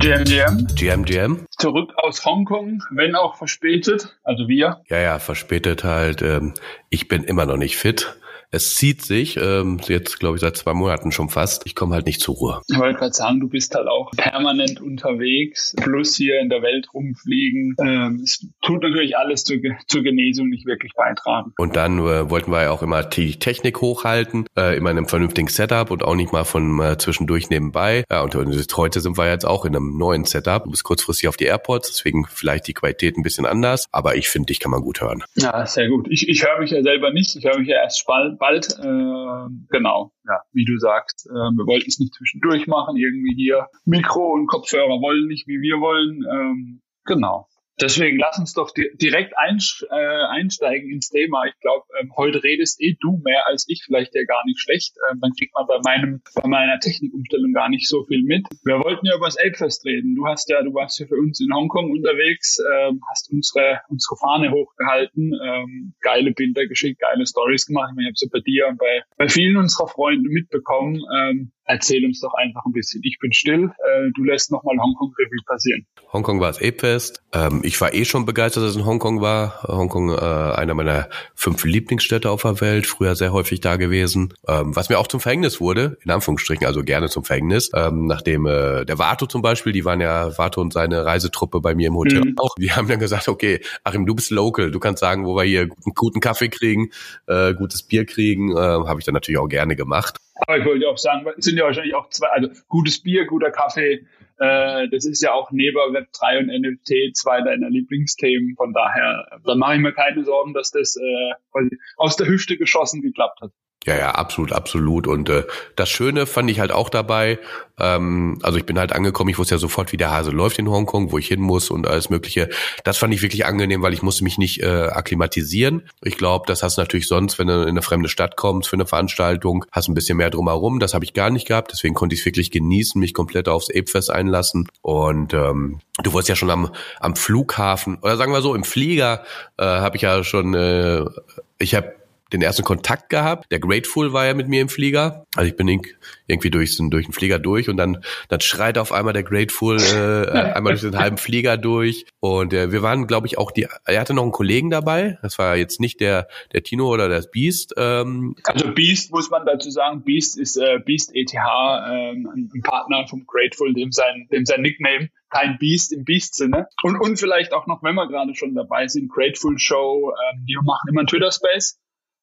Jam Jam. GM, GM. Zurück aus Hongkong, wenn auch verspätet. Also wir. Ja, ja, verspätet halt. Ähm, ich bin immer noch nicht fit. Es zieht sich, ähm, jetzt glaube ich seit zwei Monaten schon fast. Ich komme halt nicht zur Ruhe. Ich wollte gerade sagen, du bist halt auch permanent unterwegs, plus hier in der Welt rumfliegen. Ähm, es tut natürlich alles zur, zur Genesung nicht wirklich beitragen. Und dann äh, wollten wir ja auch immer die Technik hochhalten, äh, immer in einem vernünftigen Setup und auch nicht mal von äh, zwischendurch nebenbei. Ja, und heute sind wir jetzt auch in einem neuen Setup. Du bist kurzfristig auf die AirPods, deswegen vielleicht die Qualität ein bisschen anders. Aber ich finde, dich kann man gut hören. Ja, sehr gut. Ich, ich höre mich ja selber nicht. Ich höre mich ja erst bald. Bald äh, genau, ja, wie du sagst. Äh, wir wollten es nicht zwischendurch machen. Irgendwie hier Mikro und Kopfhörer wollen nicht, wie wir wollen. Ähm, genau. Deswegen lass uns doch di direkt äh, einsteigen ins Thema. Ich glaube, ähm, heute redest eh du mehr als ich, vielleicht ja gar nicht schlecht. Ähm, dann kriegt man bei meinem bei meiner Technikumstellung gar nicht so viel mit. Wir wollten ja über das Elbfest reden. Du hast ja, du warst ja für uns in Hongkong unterwegs, ähm, hast unsere unsere Fahne hochgehalten, geile Bilder geschickt, geile Stories gemacht. Ich, meine, ich habe es ja bei dir und bei bei vielen unserer Freunde mitbekommen. Erzähl uns doch einfach ein bisschen. Ich bin still. Äh, du lässt nochmal Hongkong Revue passieren. Hongkong war das Apefest. Ähm, ich war eh schon begeistert, dass es in Hongkong war. Hongkong, äh, einer meiner fünf Lieblingsstädte auf der Welt, früher sehr häufig da gewesen. Ähm, was mir auch zum Verhängnis wurde, in Anführungsstrichen, also gerne zum Verhängnis, ähm, nachdem äh, der Vato zum Beispiel, die waren ja, Vato und seine Reisetruppe bei mir im Hotel Mhm. auch, die haben dann gesagt, okay, Achim, du bist local, du kannst sagen, wo wir hier guten, guten Kaffee kriegen, äh, gutes Bier kriegen, äh, habe ich dann natürlich auch gerne gemacht. Aber ich wollte auch sagen, sind ja wahrscheinlich auch zwei, also gutes Bier, guter Kaffee, äh, das ist ja auch neben Web3 und NFT zwei deiner Lieblingsthemen. Von daher, äh, da mache ich mir keine Sorgen, dass das äh, quasi aus der Hüfte geschossen geklappt hat. Ja, ja, absolut, absolut. Und äh, das Schöne fand ich halt auch dabei. Ähm, also ich bin halt angekommen, ich wusste ja sofort, wie der Hase läuft in Hongkong, wo ich hin muss und alles Mögliche. Das fand ich wirklich angenehm, weil ich musste mich nicht äh, akklimatisieren. Ich glaube, das hast du natürlich sonst, wenn du in eine fremde Stadt kommst für eine Veranstaltung, hast ein bisschen mehr drumherum. Das habe ich gar nicht gehabt. Deswegen konnte ich es wirklich genießen, mich komplett aufs Apefest einlassen. Und ähm, du wurdest ja schon am, am Flughafen, oder sagen wir so, im Flieger äh, habe ich ja schon, äh, ich habe den ersten Kontakt gehabt. Der Grateful war ja mit mir im Flieger. Also ich bin irg- irgendwie durch, den- durch den Flieger durch und dann, dann schreit auf einmal der Grateful äh, einmal durch den halben Flieger durch. Und äh, wir waren, glaube ich, auch die. Er hatte noch einen Kollegen dabei. Das war jetzt nicht der der Tino oder das Beast. Ähm, Also Beast muss man dazu sagen, Beast ist äh, Beast ETH, ähm, ein ein Partner vom Grateful, dem sein, dem sein Nickname kein Beast im Beast-Sinne. Und, und vielleicht auch noch, wenn wir gerade schon dabei sind, Grateful Show, ähm, die machen immer einen Twitter-Space.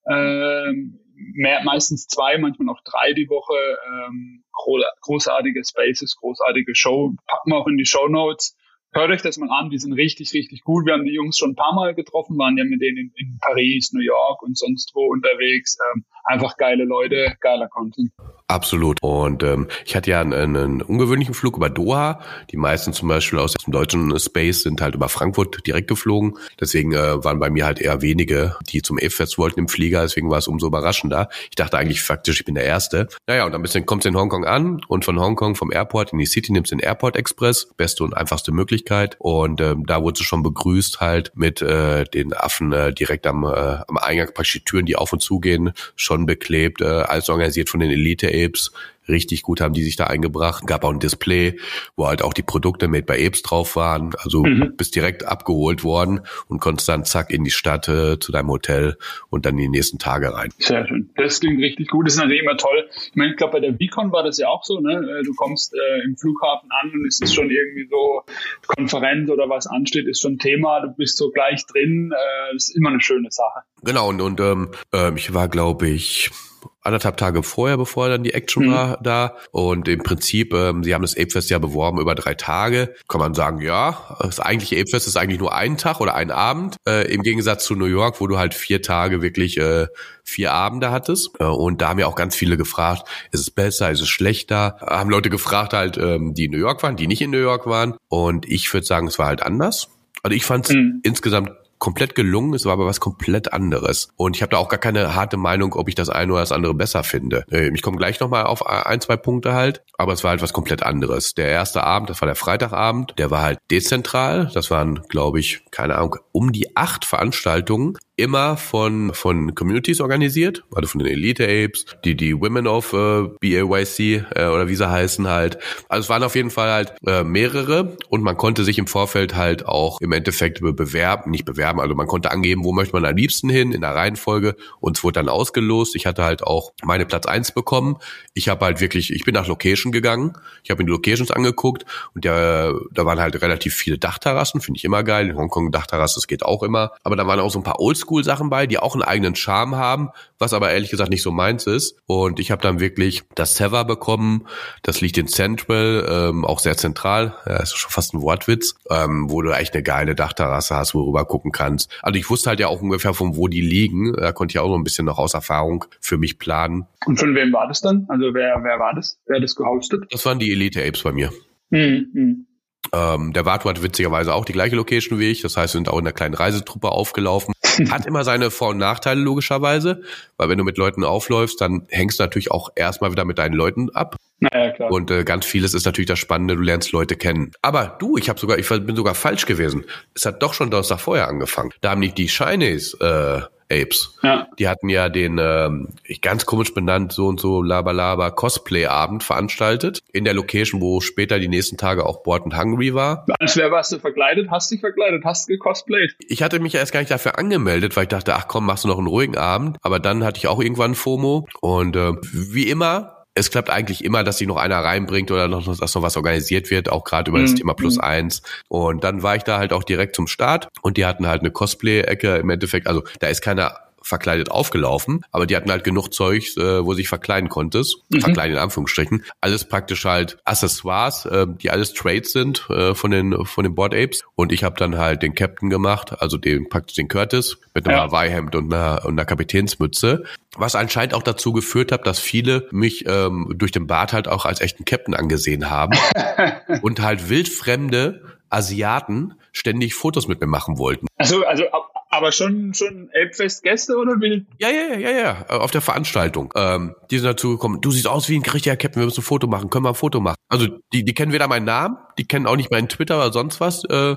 Ähm, mehr, meistens zwei, manchmal auch drei die Woche. Ähm, gro großartige Spaces, großartige Show. Packen wir auch in die Show Notes. Hört euch das mal an, die sind richtig, richtig gut. Wir haben die Jungs schon ein paar Mal getroffen, waren ja mit denen in, in Paris, New York und sonst wo unterwegs. Ähm, einfach geile Leute, geiler Content. Absolut. Und ähm, ich hatte ja einen, einen ungewöhnlichen Flug über Doha. Die meisten zum Beispiel aus dem deutschen Space sind halt über Frankfurt direkt geflogen. Deswegen äh, waren bei mir halt eher wenige, die zum E-Fest wollten im Flieger. Deswegen war es umso überraschender. Ich dachte eigentlich faktisch, ich bin der Erste. Naja, und dann bisschen kommt es in Hongkong an und von Hongkong vom Airport in die City nimmst du den Airport Express. Beste und einfachste Möglichkeit. Und ähm, da wurde sie schon begrüßt halt mit äh, den Affen äh, direkt am, äh, am Eingang, praktisch die Türen, die auf und zu gehen, schon beklebt, äh, alles organisiert von den Elite Apes. Richtig gut haben die sich da eingebracht. Gab auch ein Display, wo halt auch die Produkte made by Apes drauf waren. Also Mhm. bist direkt abgeholt worden und konntest dann zack in die Stadt äh, zu deinem Hotel und dann die nächsten Tage rein. Sehr schön. Das klingt richtig gut. Das ist natürlich immer toll. Ich meine, ich glaube, bei der Vicon war das ja auch so, ne? Äh, Du kommst äh, im Flughafen an und es ist schon irgendwie so, Konferenz oder was ansteht, ist schon Thema. Du bist so gleich drin. Äh, das ist immer eine schöne Sache. Genau, und, und ähm, ähm, ich war, glaube ich, anderthalb Tage vorher, bevor dann die Action Mhm. war, da. Und im Prinzip, ähm, sie haben das Apefest ja beworben über drei Tage. Kann man sagen, ja, das eigentliche Apefest ist eigentlich nur ein Tag oder ein Abend. Äh, Im Gegensatz zu New York, wo du halt vier Tage wirklich äh, vier Abende hattest. Äh, und da haben ja auch ganz viele gefragt, ist es besser, ist es schlechter? Haben Leute gefragt halt, ähm, die in New York waren, die nicht in New York waren. Und ich würde sagen, es war halt anders. Also ich fand es Mhm. insgesamt komplett gelungen, es war aber was komplett anderes. Und ich habe da auch gar keine harte Meinung, ob ich das eine oder das andere besser finde. Äh, Ich komme gleich nochmal auf ein, zwei Punkte halt, aber es war halt was komplett anderes. Der erste Abend, das war der Freitagabend, der war halt dezentral. Das waren, glaube ich, keine Ahnung, um die acht Veranstaltungen immer von von Communities organisiert, also von den Elite Apes, die die Women of äh, BAYC äh, oder wie sie heißen halt. Also es waren auf jeden Fall halt äh, mehrere und man konnte sich im Vorfeld halt auch im Endeffekt bewerben, nicht bewerben, also man konnte angeben, wo möchte man am liebsten hin in der Reihenfolge und es wurde dann ausgelost. Ich hatte halt auch meine Platz eins bekommen. Ich habe halt wirklich, ich bin nach Location gegangen, ich habe mir die Locations angeguckt und der, da waren halt relativ viele Dachterrassen, finde ich immer geil. In Hongkong Dachterrasse, das geht auch immer. Aber da waren auch so ein paar Oldschool-Sachen bei, die auch einen eigenen Charme haben, was aber ehrlich gesagt nicht so meins ist. Und ich habe dann wirklich das Sever bekommen. Das liegt in Central, ähm, auch sehr zentral. Ja, ist schon fast ein Wortwitz, ähm, wo du echt eine geile Dachterrasse hast, worüber gucken kannst. Also ich wusste halt ja auch ungefähr, von wo die liegen. Da konnte ich auch noch ein bisschen noch aus Erfahrung für mich planen. Und von wem war das dann? Also wer, wer war das? Wer hat das gehostet? Das waren die Elite Apes bei mir. Mhm. Ähm, der Vato hat witzigerweise auch die gleiche Location wie ich. Das heißt, wir sind auch in einer kleinen Reisetruppe aufgelaufen. Hat immer seine Vor- und Nachteile logischerweise, weil wenn du mit Leuten aufläufst, dann hängst du natürlich auch erstmal wieder mit deinen Leuten ab. Naja, klar. Und äh, ganz vieles ist natürlich das Spannende, du lernst Leute kennen. Aber du, ich habe sogar, ich bin sogar falsch gewesen. Es hat doch schon Donnerstag vorher angefangen. Da haben nicht die Shinies äh, Apes. Ja. Die hatten ja den, ähm, ganz komisch benannt, so und so Labalaba Cosplay-Abend veranstaltet. In der Location, wo später die nächsten Tage auch Board and Hungry war. Als wer warst du verkleidet? Hast du dich verkleidet? Hast du gecosplayt? Ich hatte mich ja erst gar nicht dafür angemeldet, weil ich dachte, ach komm, machst du noch einen ruhigen Abend. Aber dann hatte ich auch irgendwann FOMO. Und äh, wie immer es klappt eigentlich immer, dass sich noch einer reinbringt oder noch, dass noch was organisiert wird, auch gerade über mhm. das Thema Plus mhm. eins. Und dann war ich da halt auch direkt zum Start und die hatten halt eine Cosplay-Ecke im Endeffekt. Also da ist keiner verkleidet aufgelaufen, aber die hatten halt genug Zeug, äh, wo sich verkleiden konntest, mhm. verkleiden in Anführungsstrichen. Alles praktisch halt Accessoires, äh, die alles Trades sind äh, von den von den Board Apes. Und ich habe dann halt den Captain gemacht, also den praktisch den Curtis mit einem ja. Hawaii-Hemd und einer, und einer Kapitänsmütze. Was anscheinend auch dazu geführt hat, dass viele mich ähm, durch den Bart halt auch als echten Captain angesehen haben und halt wildfremde Asiaten ständig Fotos mit mir machen wollten. Also, also aber schon, schon Elbfest-Gäste oder will? Ja, ja, ja, ja, ja, auf der Veranstaltung. Ähm, die sind dazu gekommen, du siehst aus wie ein richtiger Captain, wir müssen ein Foto machen, können wir ein Foto machen. Also die, die kennen weder meinen Namen, die kennen auch nicht meinen Twitter oder sonst was. Äh,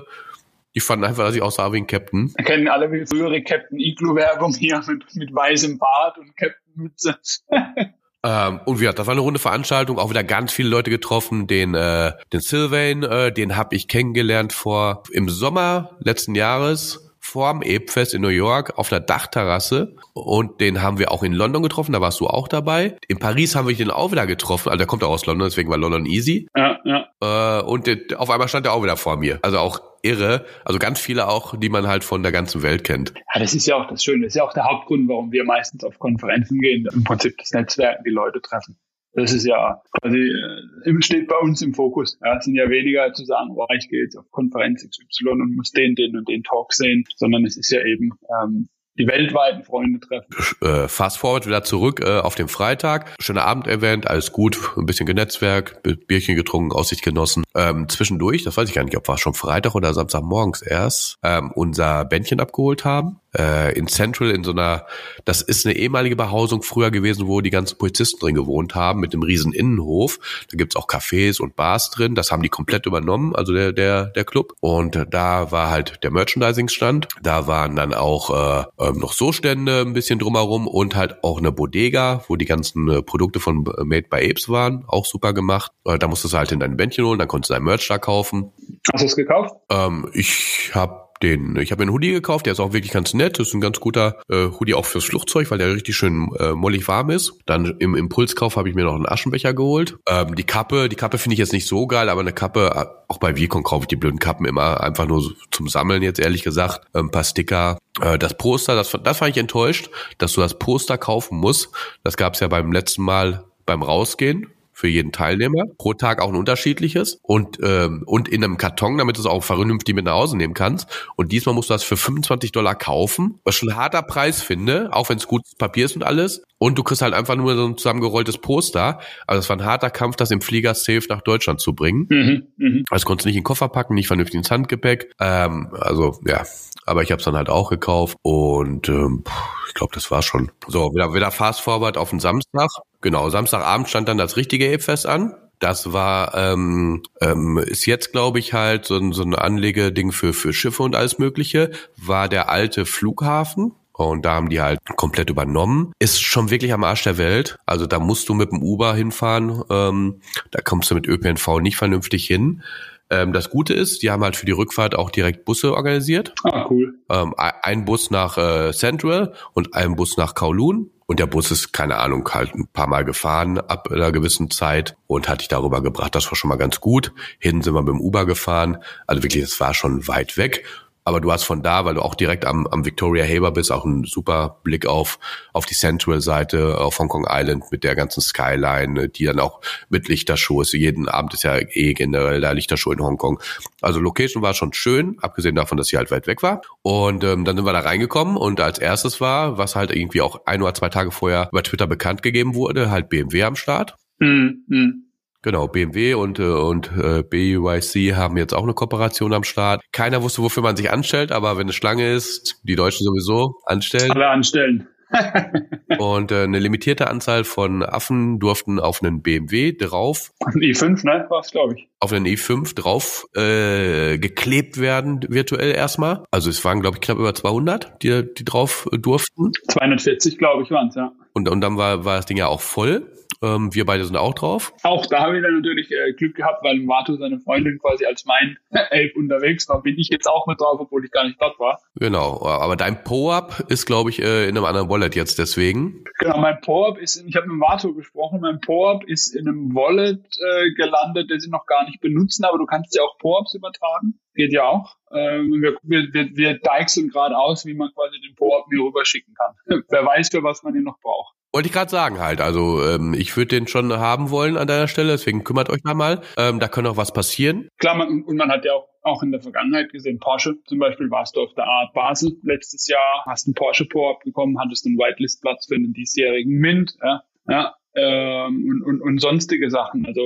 die fanden einfach, dass ich aussah wie ein Captain. Wir kennen alle wie frühere Captain Iglu-Werbung hier mit, mit weißem Bart und Captain-Mütze. Ähm, und wie gesagt, das war eine runde Veranstaltung, auch wieder ganz viele Leute getroffen. Den, äh, den Sylvain, äh, den habe ich kennengelernt vor im Sommer letzten Jahres vorm Ebfest in New York auf der Dachterrasse und den haben wir auch in London getroffen, da warst du auch dabei. In Paris haben wir den auch wieder getroffen, also der kommt auch aus London, deswegen war London easy. Ja, ja. Äh, und der, auf einmal stand er auch wieder vor mir. Also auch irre, also ganz viele auch, die man halt von der ganzen Welt kennt. Ja, das ist ja auch das Schöne, das ist ja auch der Hauptgrund, warum wir meistens auf Konferenzen gehen, im Prinzip das Netzwerken, die Leute treffen. Das ist ja quasi, äh, steht bei uns im Fokus. Ja, es sind ja weniger zu sagen, oh, ich gehe jetzt auf Konferenz XY und muss den, den und den Talk sehen, sondern es ist ja eben ähm, die weltweiten Freunde treffen. Äh, fast forward wieder zurück äh, auf den Freitag. Schöner Abend-Event, alles gut, ein bisschen genetzwerk, Bierchen getrunken, Aussicht genossen. Ähm, zwischendurch, das weiß ich gar nicht, ob war schon Freitag oder Samstagmorgens erst, ähm, unser Bändchen abgeholt haben äh, in Central in so einer, das ist eine ehemalige Behausung früher gewesen, wo die ganzen Polizisten drin gewohnt haben, mit dem riesen Innenhof. Da gibt's auch Cafés und Bars drin. Das haben die komplett übernommen, also der, der, der Club. Und da war halt der Merchandising-Stand. Da waren dann auch äh, ähm, noch so Stände ein bisschen drumherum und halt auch eine Bodega, wo die ganzen äh, Produkte von Made by Apes waren. Auch super gemacht. Äh, da musstest du halt in dein Bändchen holen, dann konntest du dein Merch da kaufen. Hast du es gekauft? Ähm, ich habe den, ich habe mir einen Hoodie gekauft, der ist auch wirklich ganz nett, das ist ein ganz guter äh, Hoodie auch fürs Flugzeug, weil der richtig schön äh, mollig warm ist. Dann im Impulskauf habe ich mir noch einen Aschenbecher geholt. Ähm, die Kappe, die Kappe finde ich jetzt nicht so geil, aber eine Kappe, äh, auch bei Vicon kaufe ich die blöden Kappen immer einfach nur zum Sammeln jetzt ehrlich gesagt. Äh, ein paar Sticker. Äh, das Poster, das, das fand ich enttäuscht, dass du das Poster kaufen musst. Das gab es ja beim letzten Mal beim Rausgehen für jeden Teilnehmer. Pro Tag auch ein unterschiedliches und, ähm, und in einem Karton, damit du es auch vernünftig mit nach Hause nehmen kannst. Und diesmal musst du das für 25 Dollar kaufen, was schon ein harter Preis finde, auch wenn es gutes Papier ist und alles. Und du kriegst halt einfach nur so ein zusammengerolltes Poster. Also es war ein harter Kampf, das im Flieger safe nach Deutschland zu bringen. Mhm, mh. Also konntest du nicht in den Koffer packen, nicht vernünftig ins Handgepäck. Ähm, also ja, aber ich habe es dann halt auch gekauft und ähm, ich glaube, das war schon. So, wieder, wieder fast forward auf den Samstag. Genau, Samstagabend stand dann das richtige Ebfest an. Das war, ähm, ähm, ist jetzt, glaube ich, halt so ein, so ein Anlegeding für, für Schiffe und alles Mögliche. War der alte Flughafen und da haben die halt komplett übernommen. Ist schon wirklich am Arsch der Welt. Also da musst du mit dem Uber hinfahren. Ähm, da kommst du mit ÖPNV nicht vernünftig hin. Ähm, das Gute ist, die haben halt für die Rückfahrt auch direkt Busse organisiert. Ah, cool. Ähm, ein Bus nach äh, Central und ein Bus nach Kowloon. Und der Bus ist, keine Ahnung, halt ein paar Mal gefahren ab einer gewissen Zeit und hat dich darüber gebracht. Das war schon mal ganz gut. Hinten sind wir mit dem Uber gefahren. Also wirklich, das war schon weit weg aber du hast von da, weil du auch direkt am, am Victoria Haber bist, auch einen super Blick auf, auf die Central-Seite, auf Hong Kong Island mit der ganzen Skyline, die dann auch mit Lichtershow ist. Jeden Abend ist ja eh generell da Lichtershow in Hongkong. Also Location war schon schön, abgesehen davon, dass sie halt weit weg war. Und ähm, dann sind wir da reingekommen und als erstes war, was halt irgendwie auch ein oder zwei Tage vorher über Twitter bekannt gegeben wurde, halt BMW am Start. Mhm. Genau, BMW und, äh, und äh, BYC haben jetzt auch eine Kooperation am Start. Keiner wusste, wofür man sich anstellt, aber wenn eine Schlange ist, die Deutschen sowieso anstellen. Alle anstellen. und äh, eine limitierte Anzahl von Affen durften auf einen BMW drauf. Auf einen E5, ne? War's, glaube ich. Auf einen E5 drauf äh, geklebt werden, virtuell erstmal. Also es waren, glaube ich, knapp über 200, die, die drauf durften. 240, glaube ich, waren's, ja. Und, und dann war, war das Ding ja auch voll. Ähm, wir beide sind auch drauf. Auch da habe ich dann natürlich äh, Glück gehabt, weil Mato seine Freundin quasi als mein Elf unterwegs war, bin ich jetzt auch mit drauf, obwohl ich gar nicht dort war. Genau, aber dein Po-Up ist, glaube ich, äh, in einem anderen Wallet jetzt deswegen. Genau, mein Po-Up ist, ich habe mit Mato gesprochen, mein Po-Up ist in einem Wallet äh, gelandet, der sie noch gar nicht benutzen, aber du kannst ja auch Po-Ups übertragen. Geht ja auch. Ähm, wir, wir, wir, wir deichseln gerade aus, wie man quasi den Po-Up mir rüberschicken kann. Wer weiß, für was man ihn noch braucht. Wollte ich gerade sagen halt. Also ähm, ich würde den schon haben wollen an deiner Stelle, deswegen kümmert euch da mal. Ähm, da kann auch was passieren. Klar, man, und man hat ja auch, auch in der Vergangenheit gesehen, Porsche zum Beispiel, warst du auf der Art Basel letztes Jahr, hast einen Porsche Pro abbekommen, hattest einen Whitelist-Platz für einen diesjährigen Mint, ja, ja ähm, und, und, und sonstige Sachen. Also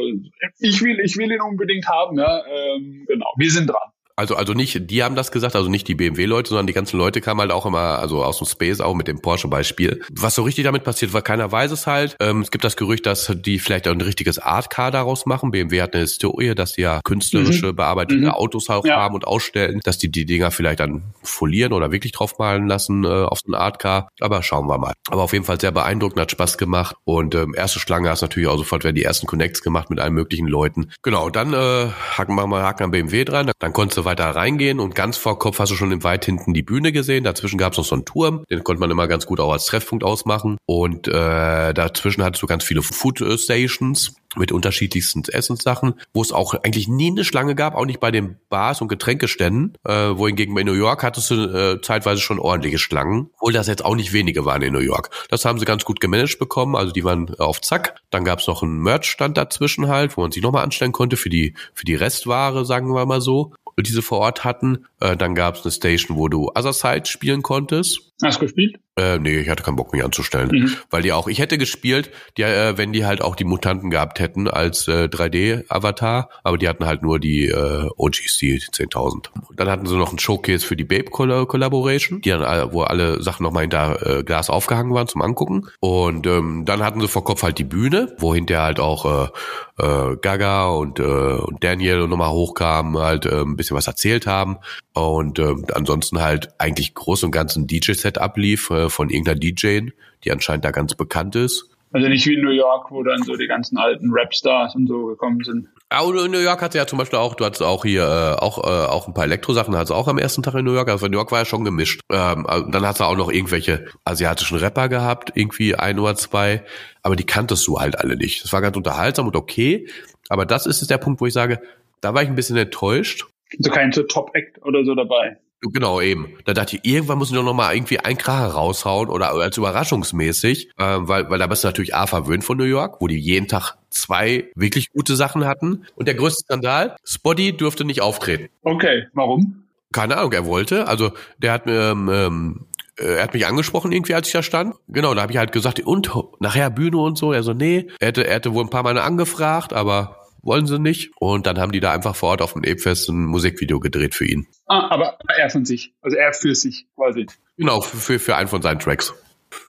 ich will, ich will ihn unbedingt haben, ja, ähm, genau. Wir sind dran. Also, also nicht, die haben das gesagt, also nicht die BMW-Leute, sondern die ganzen Leute kamen halt auch immer, also aus dem Space auch mit dem Porsche-Beispiel. Was so richtig damit passiert war, keiner weiß es halt. Ähm, es gibt das Gerücht, dass die vielleicht auch ein richtiges Art-Car daraus machen. BMW hat eine Historie, dass die ja künstlerische, mhm. bearbeitete mhm. Autos auch ja. haben und ausstellen, dass die die Dinger vielleicht dann folieren oder wirklich draufmalen lassen äh, auf so ein Art-Car. Aber schauen wir mal. Aber auf jeden Fall sehr beeindruckend, hat Spaß gemacht. Und ähm, erste Schlange hast natürlich auch sofort werden die ersten Connects gemacht mit allen möglichen Leuten. Genau, dann äh, haken wir mal Haken an BMW dran. Dann konntest du weiter reingehen und ganz vor Kopf hast du schon im weit hinten die Bühne gesehen. Dazwischen gab es noch so einen Turm, den konnte man immer ganz gut auch als Treffpunkt ausmachen. Und äh, dazwischen hattest du ganz viele Food Stations mit unterschiedlichsten Essenssachen, wo es auch eigentlich nie eine Schlange gab, auch nicht bei den Bars und Getränkeständen, äh, wohingegen bei New York hattest du äh, zeitweise schon ordentliche Schlangen, obwohl das jetzt auch nicht wenige waren in New York. Das haben sie ganz gut gemanagt bekommen, also die waren auf Zack. Dann gab es noch einen Merch-Stand dazwischen halt, wo man sich nochmal anstellen konnte für die, für die Restware, sagen wir mal so die sie vor Ort hatten. Äh, dann gab es eine Station, wo du Other Side spielen konntest. Hast du gespielt? Äh, nee, ich hatte keinen Bock, mich anzustellen. Mhm. Weil die auch, ich hätte gespielt, die, äh, wenn die halt auch die Mutanten gehabt hätten als äh, 3D-Avatar, aber die hatten halt nur die äh, OGs, die 10.000. Dann hatten sie noch ein Showcase für die Babe-Collaboration, die dann, wo alle Sachen nochmal hinter äh, Glas aufgehangen waren zum Angucken. Und ähm, dann hatten sie vor Kopf halt die Bühne, wo hinterher halt auch äh, äh, Gaga und, äh, und Daniel nochmal hochkamen, halt äh, ein bisschen was erzählt haben. Und äh, ansonsten halt eigentlich groß und ganz ein DJ-Set ablief äh, von irgendeiner DJ, die anscheinend da ganz bekannt ist. Also nicht wie in New York, wo dann so die ganzen alten Rapstars und so gekommen sind. Ja, in New York hat ja zum Beispiel auch, du hattest auch hier äh, auch äh, auch ein paar Elektrosachen, hattest auch am ersten Tag in New York. Also New York war ja schon gemischt. Ähm, also dann hast du auch noch irgendwelche asiatischen Rapper gehabt, irgendwie ein oder zwei, aber die kanntest du halt alle nicht. Das war ganz unterhaltsam und okay, aber das ist der Punkt, wo ich sage, da war ich ein bisschen enttäuscht. So kein so Top-Act oder so dabei. Genau, eben. Da dachte ich, irgendwann muss ich doch noch mal irgendwie ein Kracher raushauen oder als überraschungsmäßig, äh, weil, weil da bist du natürlich A verwöhnt von New York, wo die jeden Tag zwei wirklich gute Sachen hatten. Und der größte Skandal, Spotty durfte nicht auftreten. Okay, warum? Keine Ahnung, er wollte. Also der hat mir ähm, ähm, äh, er hat mich angesprochen irgendwie, als ich da stand. Genau, da habe ich halt gesagt, und nachher Bühne und so. Er so, nee, er hätte, er hätte wohl ein paar Mal angefragt, aber wollen sie nicht. Und dann haben die da einfach vor Ort auf dem Ebfest ein Musikvideo gedreht für ihn. Ah, aber er von sich. Also er für sich quasi. Genau, für, für einen von seinen Tracks.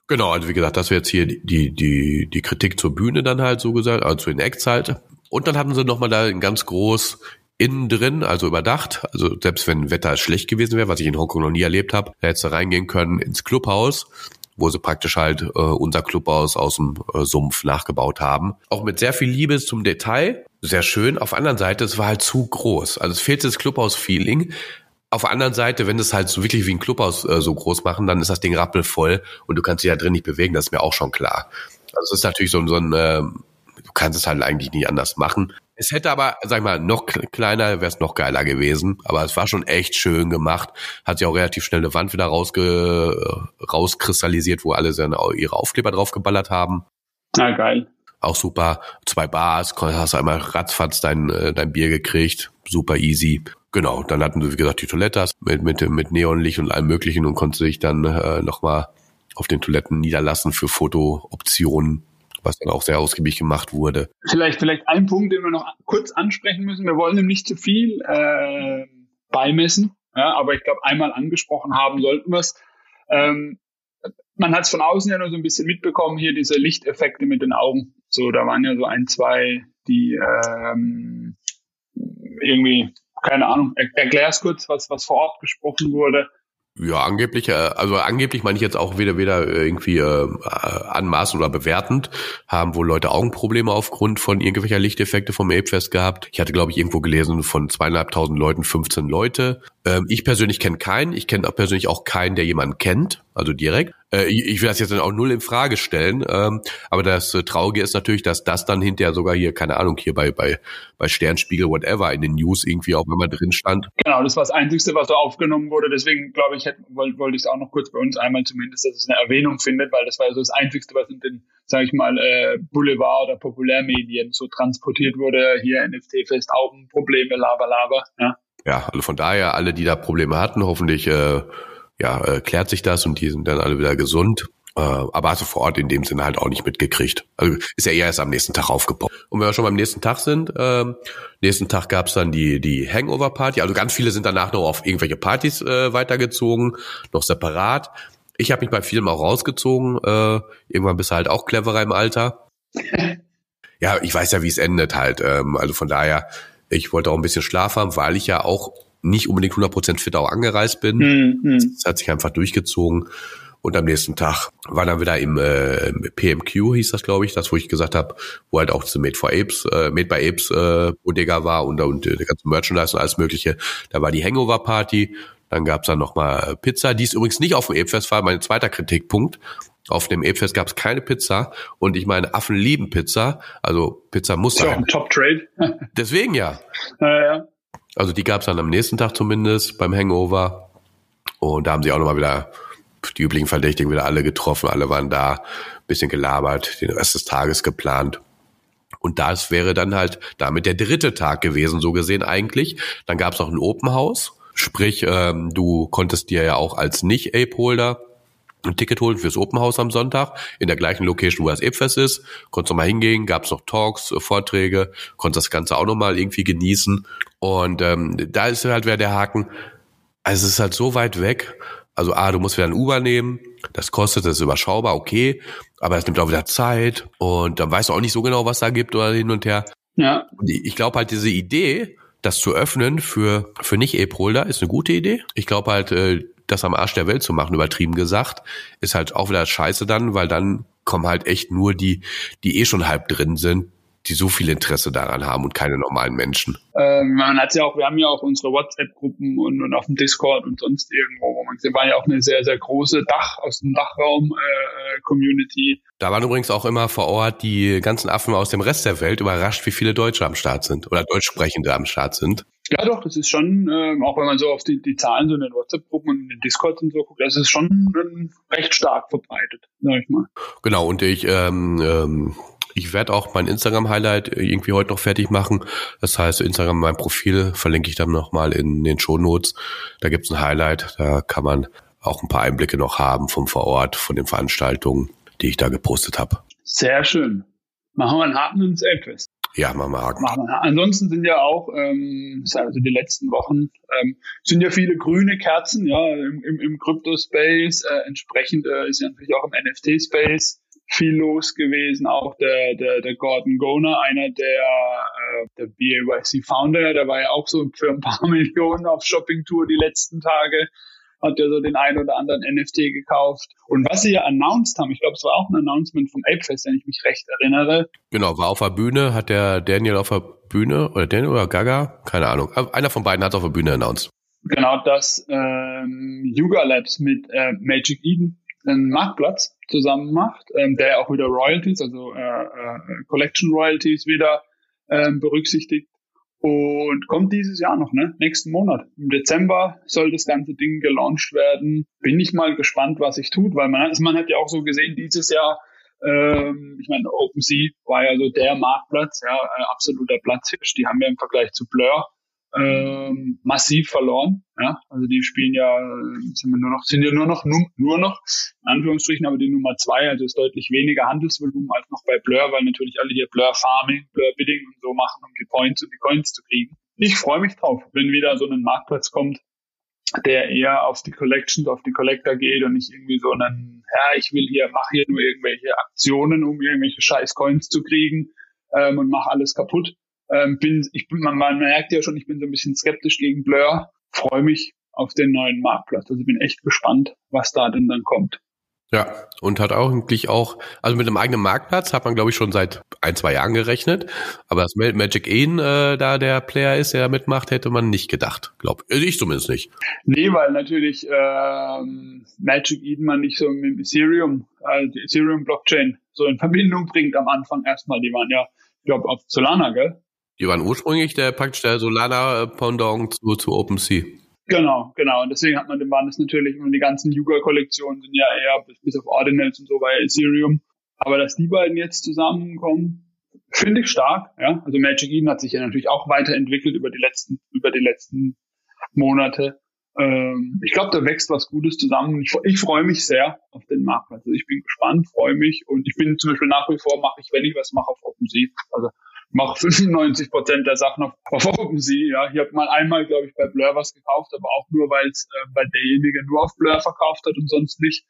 Genau, also wie gesagt, das wäre jetzt hier die, die, die Kritik zur Bühne dann halt so gesagt, also zu den Acts halt. Und dann hatten sie nochmal da ganz groß innen drin, also überdacht. Also selbst wenn Wetter schlecht gewesen wäre, was ich in Hongkong noch nie erlebt habe, da hättest du reingehen können ins Clubhaus wo sie praktisch halt äh, unser Clubhaus aus dem äh, Sumpf nachgebaut haben. Auch mit sehr viel Liebe zum Detail, sehr schön. Auf der anderen Seite, es war halt zu groß. Also es fehlte das Clubhaus-Feeling. Auf der anderen Seite, wenn es halt so wirklich wie ein Clubhaus äh, so groß machen, dann ist das Ding rappelvoll und du kannst dich ja drin nicht bewegen, das ist mir auch schon klar. Also es ist natürlich so, so ein, äh, du kannst es halt eigentlich nicht anders machen. Es hätte aber, sag ich mal, noch kleiner, wäre es noch geiler gewesen. Aber es war schon echt schön gemacht. Hat sich auch relativ schnell eine Wand wieder rausge, rauskristallisiert, wo alle seine, ihre Aufkleber draufgeballert haben. Na, ah, geil. Auch super. Zwei Bars, hast einmal ratzfatz dein, äh, dein Bier gekriegt. Super easy. Genau, dann hatten sie, wie gesagt, die Toilette mit, mit, mit Neonlicht und allem möglichen und konnte sich dann äh, nochmal auf den Toiletten niederlassen für Fotooptionen was dann auch sehr ausgiebig gemacht wurde. Vielleicht, vielleicht ein Punkt, den wir noch kurz ansprechen müssen. Wir wollen ihm nicht zu viel äh, beimessen, ja, aber ich glaube, einmal angesprochen haben sollten wir es. Ähm, man hat es von außen ja nur so ein bisschen mitbekommen, hier diese Lichteffekte mit den Augen. So, da waren ja so ein, zwei, die ähm, irgendwie, keine Ahnung, er, erklär's kurz, was, was vor Ort gesprochen wurde. Ja, angeblich, äh, also angeblich meine ich jetzt auch weder weder irgendwie äh, anmaßend oder bewertend, haben wohl Leute Augenprobleme aufgrund von irgendwelcher Lichteffekte vom Apefest gehabt. Ich hatte, glaube ich, irgendwo gelesen, von zweieinhalbtausend Leuten 15 Leute. Ähm, ich persönlich kenne keinen. Ich kenne auch persönlich auch keinen, der jemanden kennt, also direkt. Äh, ich will das jetzt dann auch null in Frage stellen. Ähm, aber das äh, Traurige ist natürlich, dass das dann hinterher sogar hier, keine Ahnung, hier bei, bei, bei Sternspiegel, whatever, in den News irgendwie auch immer drin stand. Genau, das war das Einzige, was so aufgenommen wurde. Deswegen glaube ich, wollte wollt ich es auch noch kurz bei uns einmal zumindest, dass es eine Erwähnung findet, weil das war so das Einzige, was in den, sage ich mal, äh, Boulevard- oder Populärmedien so transportiert wurde. Hier NFT-Fest, Augenprobleme, Lava, Lava. Ja ja, also von daher, alle, die da Probleme hatten, hoffentlich äh, ja, äh, klärt sich das und die sind dann alle wieder gesund. Äh, aber also vor Ort in dem Sinne halt auch nicht mitgekriegt. Also ist ja eher erst am nächsten Tag aufgebaut. Und wenn wir schon beim nächsten Tag sind, äh, nächsten Tag gab's dann die, die Hangover-Party. Also ganz viele sind danach noch auf irgendwelche Partys äh, weitergezogen, noch separat. Ich habe mich bei vielen auch rausgezogen. Äh, irgendwann bist du halt auch cleverer im Alter. ja, ich weiß ja, wie es endet halt. Ähm, also von daher ich wollte auch ein bisschen Schlaf haben, weil ich ja auch nicht unbedingt 100% fit auch angereist bin. Mhm. Das hat sich einfach durchgezogen. Und am nächsten Tag war dann wieder im äh, PMQ, hieß das, glaube ich, das, wo ich gesagt habe, wo halt auch zu Made for Apes, äh, Made by Apes äh, Bodega war und, und äh, der ganze Merchandise und alles mögliche. Da war die Hangover-Party. Dann gab's dann nochmal Pizza, die ist übrigens nicht auf dem Apefest war, mein zweiter Kritikpunkt. Auf dem Apefest gab es keine Pizza und ich meine, Affen lieben Pizza, also Pizza muss sein. Ist auch ein Top-Trade. Deswegen ja. Ja, ja. Also die gab es dann am nächsten Tag zumindest beim Hangover und da haben sie auch nochmal wieder die üblichen Verdächtigen wieder alle getroffen, alle waren da, bisschen gelabert, den Rest des Tages geplant. Und das wäre dann halt damit der dritte Tag gewesen, so gesehen eigentlich. Dann gab es noch ein Open House, sprich, ähm, du konntest dir ja auch als Nicht-Ape-Holder ein Ticket holen fürs Open House am Sonntag in der gleichen Location, wo das Epfest ist. Konntest du mal hingehen, gab es noch Talks, äh, Vorträge, konntest das Ganze auch nochmal irgendwie genießen. Und ähm, da ist halt wieder der Haken. Also es ist halt so weit weg. Also A, du musst wieder ein Uber nehmen, das kostet, das ist überschaubar, okay, aber es nimmt auch wieder Zeit und dann weißt du auch nicht so genau, was da gibt oder hin und her. Ja. Und ich glaube halt, diese Idee, das zu öffnen für, für Nicht-Ape-Holder ist eine gute Idee. Ich glaube halt, äh, das am Arsch der Welt zu machen, übertrieben gesagt, ist halt auch wieder scheiße dann, weil dann kommen halt echt nur die, die eh schon halb drin sind, die so viel Interesse daran haben und keine normalen Menschen. Ähm, man hat ja auch, wir haben ja auch unsere WhatsApp-Gruppen und, und auf dem Discord und sonst irgendwo, wo man, war ja auch eine sehr, sehr große Dach aus dem Dachraum-Community. Äh, da waren übrigens auch immer vor Ort die ganzen Affen aus dem Rest der Welt überrascht, wie viele Deutsche am Start sind oder Deutschsprechende am Start sind. Ja, doch, das ist schon, ähm, auch wenn man so auf die, die Zahlen so in den WhatsApp-Gruppen und in den Discords und so guckt, das ist schon ähm, recht stark verbreitet, sag ich mal. Genau, und ich, ähm, ähm, ich werde auch mein Instagram-Highlight irgendwie heute noch fertig machen. Das heißt, Instagram, mein Profil verlinke ich dann nochmal in den Show Notes. Da gibt's ein Highlight, da kann man auch ein paar Einblicke noch haben vom vor Ort, von den Veranstaltungen, die ich da gepostet habe. Sehr schön. Machen wir einen Haken ins Elbfest. Ja, machen wir Haken. Machen wir. Ansonsten sind ja auch, ähm, also die letzten Wochen, ähm, sind ja viele grüne Kerzen, ja, im, im, im Crypto-Space. Äh, entsprechend äh, ist ja natürlich auch im NFT-Space viel los gewesen. Auch der, der, der Gordon Goner, einer der, äh, der BAYC Founder, der war ja auch so für ein paar Millionen auf Shoppingtour die letzten Tage hat ja so den einen oder anderen NFT gekauft. Und was sie ja announced haben, ich glaube, es war auch ein Announcement vom Apefest, wenn ich mich recht erinnere. Genau, war auf der Bühne, hat der Daniel auf der Bühne, oder Daniel oder Gaga, keine Ahnung. Einer von beiden hat es auf der Bühne announced. Genau, dass ähm, Yuga Labs mit äh, Magic Eden einen Marktplatz zusammen macht, ähm, der auch wieder Royalties, also äh, äh, Collection Royalties wieder ähm, berücksichtigt und kommt dieses Jahr noch, ne? Nächsten Monat. Im Dezember soll das ganze Ding gelauncht werden. Bin ich mal gespannt, was sich tut, weil man, also man hat ja auch so gesehen, dieses Jahr, ähm, ich meine, OpenSea war ja so der Marktplatz, ja, äh, absoluter Platzhirsch. Die haben ja im Vergleich zu Blur ähm, massiv verloren. Ja? Also die spielen ja, sind wir nur noch, sind ja nur noch, nur, nur noch, in Anführungsstrichen, aber die Nummer zwei, also ist deutlich weniger Handelsvolumen als noch bei Blur, weil natürlich alle hier Blur Farming, Blur Bidding und so machen, um die Points und die Coins zu kriegen. Ich freue mich drauf, wenn wieder so ein Marktplatz kommt, der eher auf die Collections, auf die Collector geht und nicht irgendwie so einen, ja, ich will hier, mach hier nur irgendwelche Aktionen, um irgendwelche scheiß Coins zu kriegen ähm, und mach alles kaputt ähm, bin, ich bin, man, man merkt ja schon, ich bin so ein bisschen skeptisch gegen Blur. Freue mich auf den neuen Marktplatz. Also bin echt gespannt, was da denn dann kommt. Ja, und hat auch eigentlich auch, also mit einem eigenen Marktplatz hat man, glaube ich, schon seit ein, zwei Jahren gerechnet. Aber dass Magic Eden äh, da der Player ist, der mitmacht, hätte man nicht gedacht. Glaube ich zumindest nicht. Nee, weil natürlich ähm, Magic Eden man nicht so mit Ethereum, also die Ethereum-Blockchain so in Verbindung bringt am Anfang erstmal. Die waren ja, ich glaube, auf Solana, gell? Die waren ursprünglich der praktisch der Solana Pendant zu, zu OpenSea. Genau, genau. Und deswegen hat man, den waren natürlich, und die ganzen Yuga-Kollektionen sind ja eher bis, bis auf Ordinals und so bei Ethereum. Aber dass die beiden jetzt zusammenkommen, finde ich stark, ja. Also Magic Eden hat sich ja natürlich auch weiterentwickelt über die letzten, über die letzten Monate. Ähm, ich glaube, da wächst was Gutes zusammen. Ich, ich freue mich sehr auf den Marktplatz. Also ich bin gespannt, freue mich und ich bin zum Beispiel nach wie vor mache ich, wenn ich was mache, auf OpenSea. Also mache 95 Prozent der Sachen auf, auf OpenSea. Ja, ich habe mal einmal, glaube ich, bei Blur was gekauft, aber auch nur, weil es äh, bei derjenige nur auf Blur verkauft hat und sonst nicht.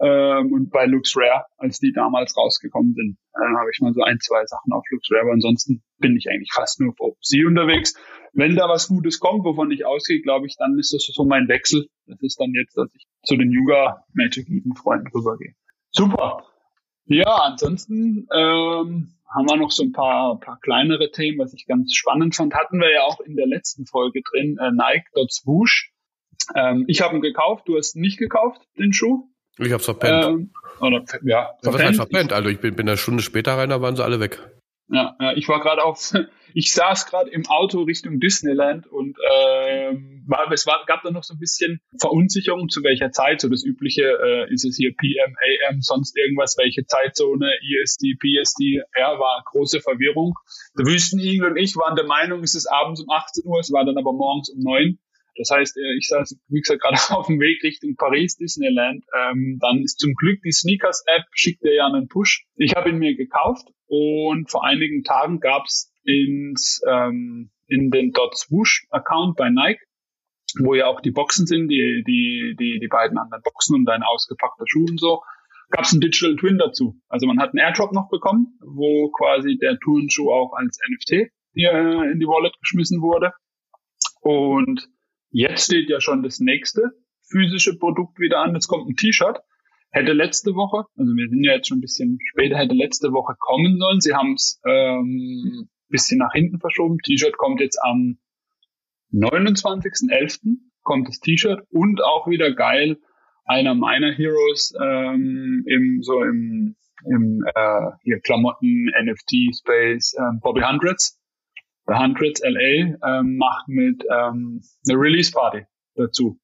Ähm, und bei LuxRare, als die damals rausgekommen sind, äh, habe ich mal so ein, zwei Sachen auf LuxRare, aber ansonsten bin ich eigentlich fast nur auf OpenSea unterwegs. Wenn da was Gutes kommt, wovon ich ausgehe, glaube ich, dann ist das so mein Wechsel. Das ist dann jetzt, dass ich zu den Yuga Magic Eden Freunden rübergehe. Super. Ja, ansonsten ähm, haben wir noch so ein paar, paar kleinere Themen, was ich ganz spannend fand. Hatten wir ja auch in der letzten Folge drin, äh, Nike Dot Swoosh. Ähm, ich habe ihn gekauft, du hast nicht gekauft, den Schuh. Ich hab's verpennt. Ähm, oder, ja, verpennt. Was heißt verpennt? Also ich bin, bin eine Stunde später rein, da waren sie alle weg. Ja, ich war gerade auf, ich saß gerade im Auto Richtung Disneyland und ähm, war, es war, gab da noch so ein bisschen Verunsicherung, zu welcher Zeit, so das übliche, äh, ist es hier PM, AM, sonst irgendwas, welche Zeitzone, ESD, PSD, ja, war große Verwirrung. Der Wüstenigel und ich waren der Meinung, es ist abends um 18 Uhr, es war dann aber morgens um 9. Das heißt, äh, ich saß, wie gesagt, gerade auf dem Weg Richtung Paris, Disneyland. Ähm, dann ist zum Glück die Sneakers-App, schickt dir ja einen Push. Ich habe ihn mir gekauft und vor einigen Tagen gab's ins, ähm, in den Dot Swoosh-Account bei Nike, wo ja auch die Boxen sind, die, die, die, die beiden anderen Boxen und ein ausgepackter Schuh und so, gab's einen Digital Twin dazu. Also man hat einen Airdrop noch bekommen, wo quasi der Turnschuh auch als NFT hier äh, in die Wallet geschmissen wurde. Und Jetzt steht ja schon das nächste physische Produkt wieder an. Jetzt kommt ein T-Shirt. Hätte letzte Woche, also wir sind ja jetzt schon ein bisschen später, hätte letzte Woche kommen sollen. Sie haben es ähm, bisschen nach hinten verschoben. T-Shirt kommt jetzt am 29.11. kommt das T-Shirt und auch wieder geil einer meiner Heroes ähm, im so im, im äh, hier Klamotten NFT Space ähm, Bobby Hundreds The Hundreds LA ähm, macht mit ähm, eine Release Party dazu,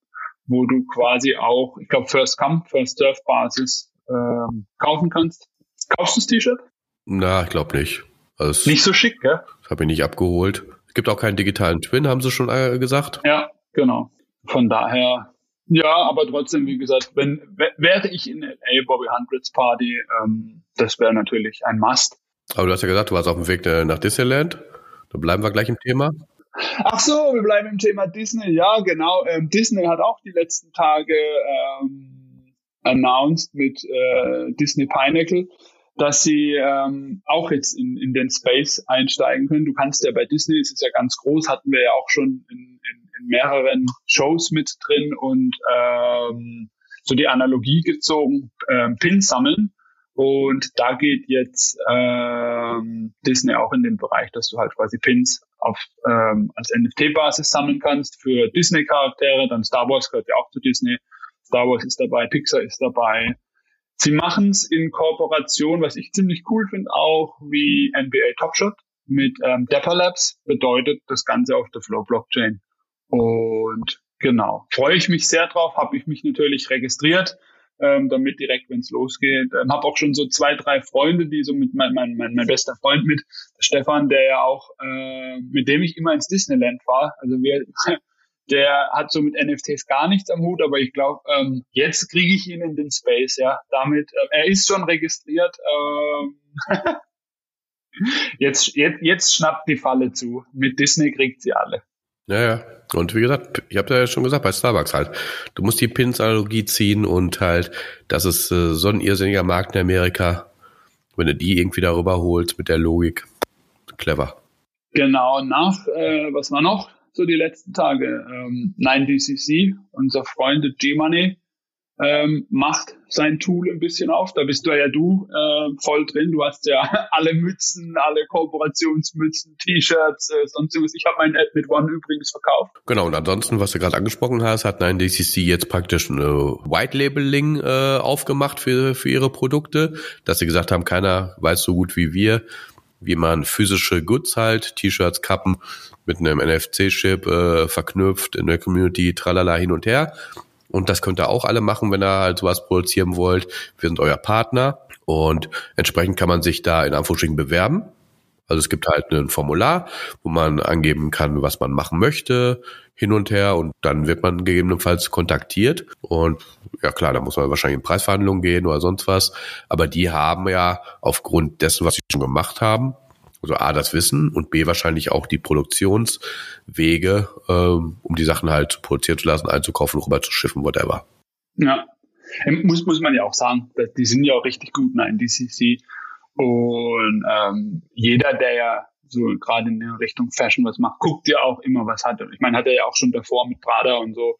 wo du quasi auch, ich glaube, First Come, First Surf Basis ähm, kaufen kannst. Kaufst du das T-Shirt? Na, ich glaube nicht. Also nicht so schick, gell? Das habe ich nicht abgeholt. Es gibt auch keinen digitalen Twin, haben sie schon äh, gesagt. Ja, genau. Von daher, ja, aber trotzdem, wie gesagt, wenn wäre ich in LA Bobby Hundreds Party, ähm, das wäre natürlich ein Must. Aber du hast ja gesagt, du warst auf dem Weg äh, nach Disneyland. Da bleiben wir gleich im Thema. Ach so, wir bleiben im Thema Disney. Ja, genau. Ähm, Disney hat auch die letzten Tage ähm, announced mit äh, Disney Pineapple, dass sie ähm, auch jetzt in, in den Space einsteigen können. Du kannst ja bei Disney, es ist ja ganz groß, hatten wir ja auch schon in, in, in mehreren Shows mit drin und ähm, so die Analogie gezogen, ähm, Pins sammeln. Und da geht jetzt ähm, Disney auch in den Bereich, dass du halt quasi Pins auf ähm, als NFT-Basis sammeln kannst für Disney-Charaktere. Dann Star Wars gehört ja auch zu Disney. Star Wars ist dabei, Pixar ist dabei. Sie machen es in Kooperation, was ich ziemlich cool finde, auch wie NBA Top Shot mit ähm, Dapper Labs bedeutet das Ganze auf der Flow Blockchain. Und genau, freue ich mich sehr drauf, habe ich mich natürlich registriert ähm, damit direkt, wenn es losgeht. Ähm, habe auch schon so zwei, drei Freunde, die so mit mein, mein, mein, mein bester Freund mit, Stefan, der ja auch, äh, mit dem ich immer ins Disneyland war. Also wir, der hat so mit NFTs gar nichts am Hut, aber ich glaube, ähm, jetzt kriege ich ihn in den Space, ja. Damit, äh, er ist schon registriert. Ähm, jetzt, jetzt, jetzt schnappt die Falle zu. Mit Disney kriegt sie alle. Ja, ja. Und wie gesagt, ich habe ja schon gesagt, bei Starbucks halt. Du musst die Pins-Analogie ziehen und halt, das ist äh, so ein irrsinniger Markt in Amerika. Wenn du die irgendwie darüber holst mit der Logik. Clever. Genau, nach, äh, was war noch so die letzten Tage? Ähm, 9DCC, unser Freund G-Money, ähm, macht sein Tool ein bisschen auf. Da bist du ja du äh, voll drin. Du hast ja alle Mützen, alle Kooperationsmützen, T-Shirts, äh, sonst irgendwas. Ich habe mein Ad mit One übrigens verkauft. Genau, und ansonsten, was du gerade angesprochen hast, hat 9DCC jetzt praktisch ein White Labeling äh, aufgemacht für, für ihre Produkte, dass sie gesagt haben, keiner weiß so gut wie wir, wie man physische Goods halt, T-Shirts, Kappen mit einem NFC-Chip äh, verknüpft in der Community, tralala hin und her. Und das könnt ihr auch alle machen, wenn ihr halt sowas produzieren wollt. Wir sind euer Partner und entsprechend kann man sich da in Anführungsstrichen bewerben. Also es gibt halt ein Formular, wo man angeben kann, was man machen möchte, hin und her und dann wird man gegebenenfalls kontaktiert und ja klar, da muss man wahrscheinlich in Preisverhandlungen gehen oder sonst was, aber die haben ja aufgrund dessen, was sie schon gemacht haben, also A, das Wissen und B, wahrscheinlich auch die Produktionswege, ähm, um die Sachen halt produzieren zu lassen, einzukaufen, rüber zu schiffen, whatever. Ja, ähm, muss, muss man ja auch sagen, die sind ja auch richtig gut in DCC. Und ähm, jeder, der ja so gerade in der Richtung Fashion was macht, guckt ja auch immer, was hat er. Ich meine, hat er ja auch schon davor mit Prada und so.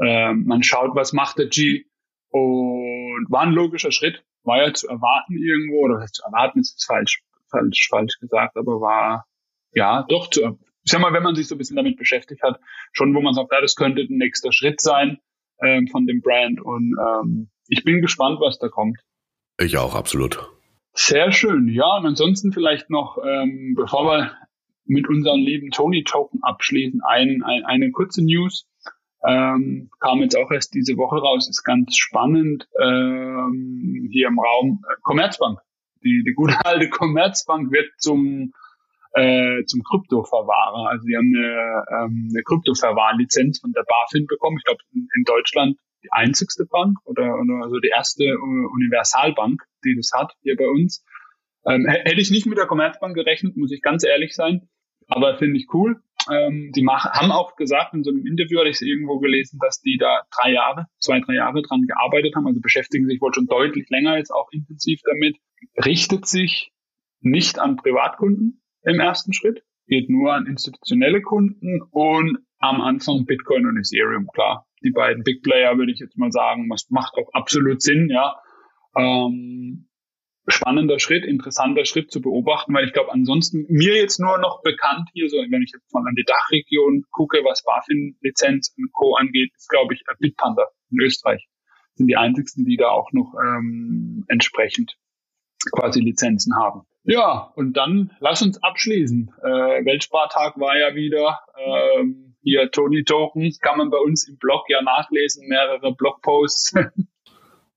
Ähm, man schaut, was macht der G. Und war ein logischer Schritt, war ja zu erwarten irgendwo, oder zu erwarten ist falsch falsch, falsch gesagt, aber war ja doch zu, ich sag mal, wenn man sich so ein bisschen damit beschäftigt hat, schon wo man sagt, ja, das könnte ein nächster Schritt sein ähm, von dem Brand und ähm, ich bin gespannt, was da kommt. Ich auch, absolut. Sehr schön, ja, und ansonsten vielleicht noch, ähm, bevor wir mit unserem lieben Tony Token abschließen, ein, ein, eine kurze News. Ähm, kam jetzt auch erst diese Woche raus, ist ganz spannend ähm, hier im Raum. Äh, Commerzbank die, die gute alte Commerzbank wird zum äh, zum Kryptoverwahrer. Also die haben eine, ähm, eine Kryptoverwahrlizenz von der BaFin bekommen. Ich glaube in, Deutschland die einzigste Bank oder, oder also die erste uh, Universalbank, die das hat hier bei uns. Ähm, hätte ich nicht mit der Commerzbank gerechnet, muss ich ganz ehrlich sein. Aber finde ich cool. Ähm, die machen, haben auch gesagt, in so einem Interview hatte ich es irgendwo gelesen, dass die da drei Jahre, zwei, drei Jahre dran gearbeitet haben, also beschäftigen sich wohl schon deutlich länger jetzt auch intensiv damit, richtet sich nicht an Privatkunden im ersten Schritt, geht nur an institutionelle Kunden und am Anfang Bitcoin und Ethereum, klar. Die beiden Big Player würde ich jetzt mal sagen, was macht auch absolut Sinn, ja. Ähm, spannender Schritt, interessanter Schritt zu beobachten, weil ich glaube, ansonsten mir jetzt nur noch bekannt hier, so wenn ich jetzt mal an die Dachregion gucke, was BaFin-Lizenz und Co. angeht, ist glaube ich Bitpanda in Österreich. Sind die einzigsten, die da auch noch ähm, entsprechend quasi Lizenzen haben. Ja, und dann lass uns abschließen. Äh, Weltspartag war ja wieder ähm, hier Tony Token, kann man bei uns im Blog ja nachlesen, mehrere Blogposts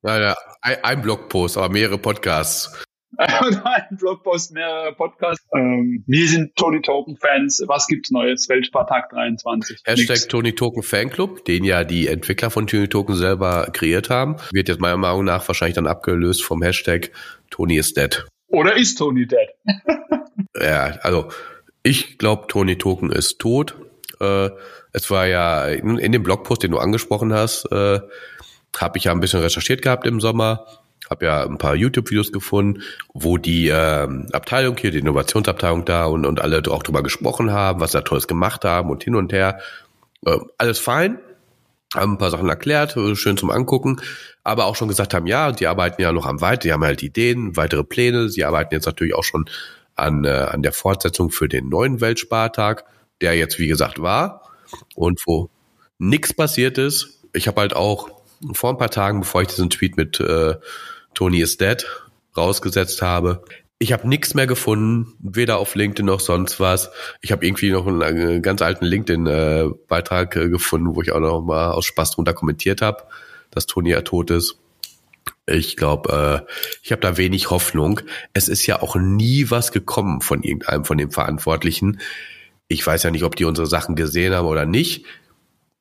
Naja, ein, ein Blogpost, aber mehrere Podcasts. ein Blogpost, mehrere Podcasts. Ähm, wir sind Tony Token Fans. Was gibt's Neues? Weltspartag 23. Hashtag Nix. Tony Token Fanclub, den ja die Entwickler von Tony Token selber kreiert haben, wird jetzt meiner Meinung nach wahrscheinlich dann abgelöst vom Hashtag Tony is dead. Oder ist Tony dead? ja, also ich glaube, Tony Token ist tot. Äh, es war ja in, in, dem Blogpost, den du angesprochen hast, äh, habe ich ja ein bisschen recherchiert gehabt im Sommer, habe ja ein paar YouTube-Videos gefunden, wo die ähm, Abteilung hier, die Innovationsabteilung da und, und alle auch drüber gesprochen haben, was da Tolles gemacht haben und hin und her. Äh, alles fein, haben ein paar Sachen erklärt, äh, schön zum Angucken, aber auch schon gesagt haben, ja, die arbeiten ja noch am Weit, die haben halt Ideen, weitere Pläne, sie arbeiten jetzt natürlich auch schon an, äh, an der Fortsetzung für den neuen Weltspartag, der jetzt, wie gesagt, war und wo nichts passiert ist. Ich habe halt auch vor ein paar Tagen, bevor ich diesen Tweet mit äh, Tony is dead rausgesetzt habe, ich habe nichts mehr gefunden, weder auf LinkedIn noch sonst was. Ich habe irgendwie noch einen, einen, ganz alten LinkedIn-Beitrag äh, gefunden, wo ich auch noch mal aus Spaß drunter kommentiert habe, dass Tony ja tot ist. Ich glaube, äh, ich habe da wenig Hoffnung. Es ist ja auch nie was gekommen von irgendeinem von den Verantwortlichen. Ich weiß ja nicht, ob die unsere Sachen gesehen haben oder nicht.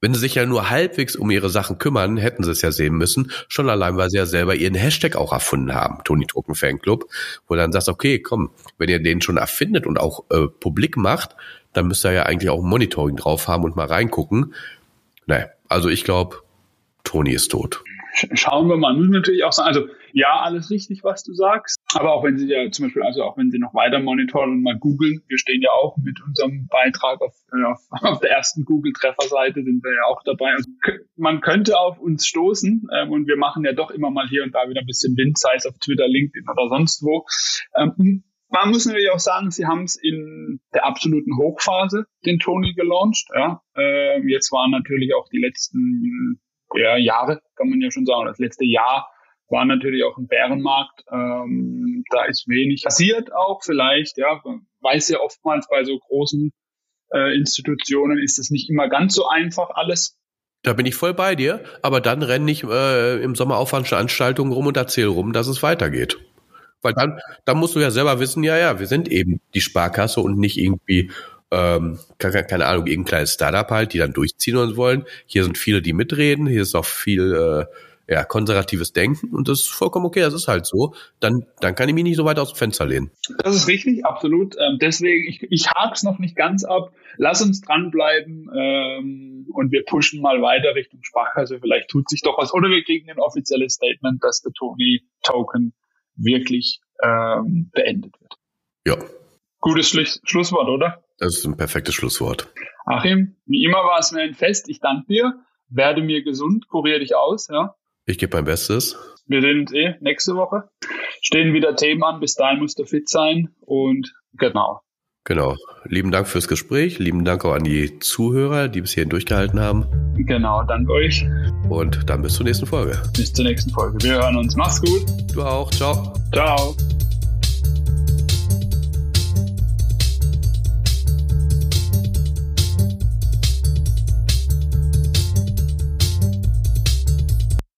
Wenn sie sich ja nur halbwegs um ihre Sachen kümmern, hätten sie es ja sehen müssen. Schon allein, weil sie ja selber ihren Hashtag auch erfunden haben, Tony Token Fanclub, wo dann sagst, okay, komm, wenn ihr den schon erfindet und auch äh, publik macht, dann müsst ihr ja eigentlich auch ein Monitoring drauf haben und mal reingucken. Naja, also ich glaube, Tony ist tot schauen wir mal. Muss natürlich auch sagen, also ja, alles richtig, was du sagst. Aber auch wenn Sie ja zum Beispiel, also auch wenn Sie noch weiter monitoren und mal googeln, wir stehen ja auch mit unserem Beitrag auf, äh, auf, auf der ersten Google-Trefferseite, sind wir ja auch dabei. Also, man könnte auf uns stoßen ähm, und wir machen ja doch immer mal hier und da wieder ein bisschen Wind, sei es auf Twitter, LinkedIn oder sonst wo. Ähm, man muss natürlich auch sagen, sie haben es in der absoluten Hochphase den Tony gelauncht. Ja. Ähm, jetzt waren natürlich auch die letzten ja, Jahre, kann man ja schon sagen. Das letzte Jahr war natürlich auch ein Bärenmarkt. Ähm, da ist wenig passiert auch vielleicht, ja. weiß ja oftmals bei so großen äh, Institutionen ist es nicht immer ganz so einfach alles. Da bin ich voll bei dir, aber dann renne ich äh, im Sommer auf Veranstaltungen rum und erzähle rum, dass es weitergeht. Weil dann, dann musst du ja selber wissen, ja, ja, wir sind eben die Sparkasse und nicht irgendwie ähm, keine, keine Ahnung, irgendein kleines Startup halt, die dann durchziehen und wollen. Hier sind viele, die mitreden, hier ist auch viel äh, ja, konservatives Denken und das ist vollkommen okay, das ist halt so. Dann, dann kann ich mich nicht so weit aus dem Fenster lehnen. Das ist richtig, absolut. Ähm, deswegen, ich, ich hak's noch nicht ganz ab. Lass uns dranbleiben ähm, und wir pushen mal weiter Richtung Sparkasse. Vielleicht tut sich doch was. Oder wir kriegen ein offizielles Statement, dass der Tony-Token wirklich ähm, beendet wird. Ja. Gutes Schluss Schlusswort, oder? Das ist ein perfektes Schlusswort. Achim, wie immer war es mir ein Fest. Ich danke dir. Werde mir gesund, kurier dich aus, ja. Ich gebe mein Bestes. Wir sehen uns eh nächste Woche. Stehen wieder Themen an. Bis dahin musst du fit sein. Und genau. Genau. Lieben Dank fürs Gespräch. Lieben Dank auch an die Zuhörer, die bis hierhin durchgehalten haben. Genau, danke euch. Und dann bis zur nächsten Folge. Bis zur nächsten Folge. Wir hören uns. Mach's gut. Du auch. Ciao. Ciao.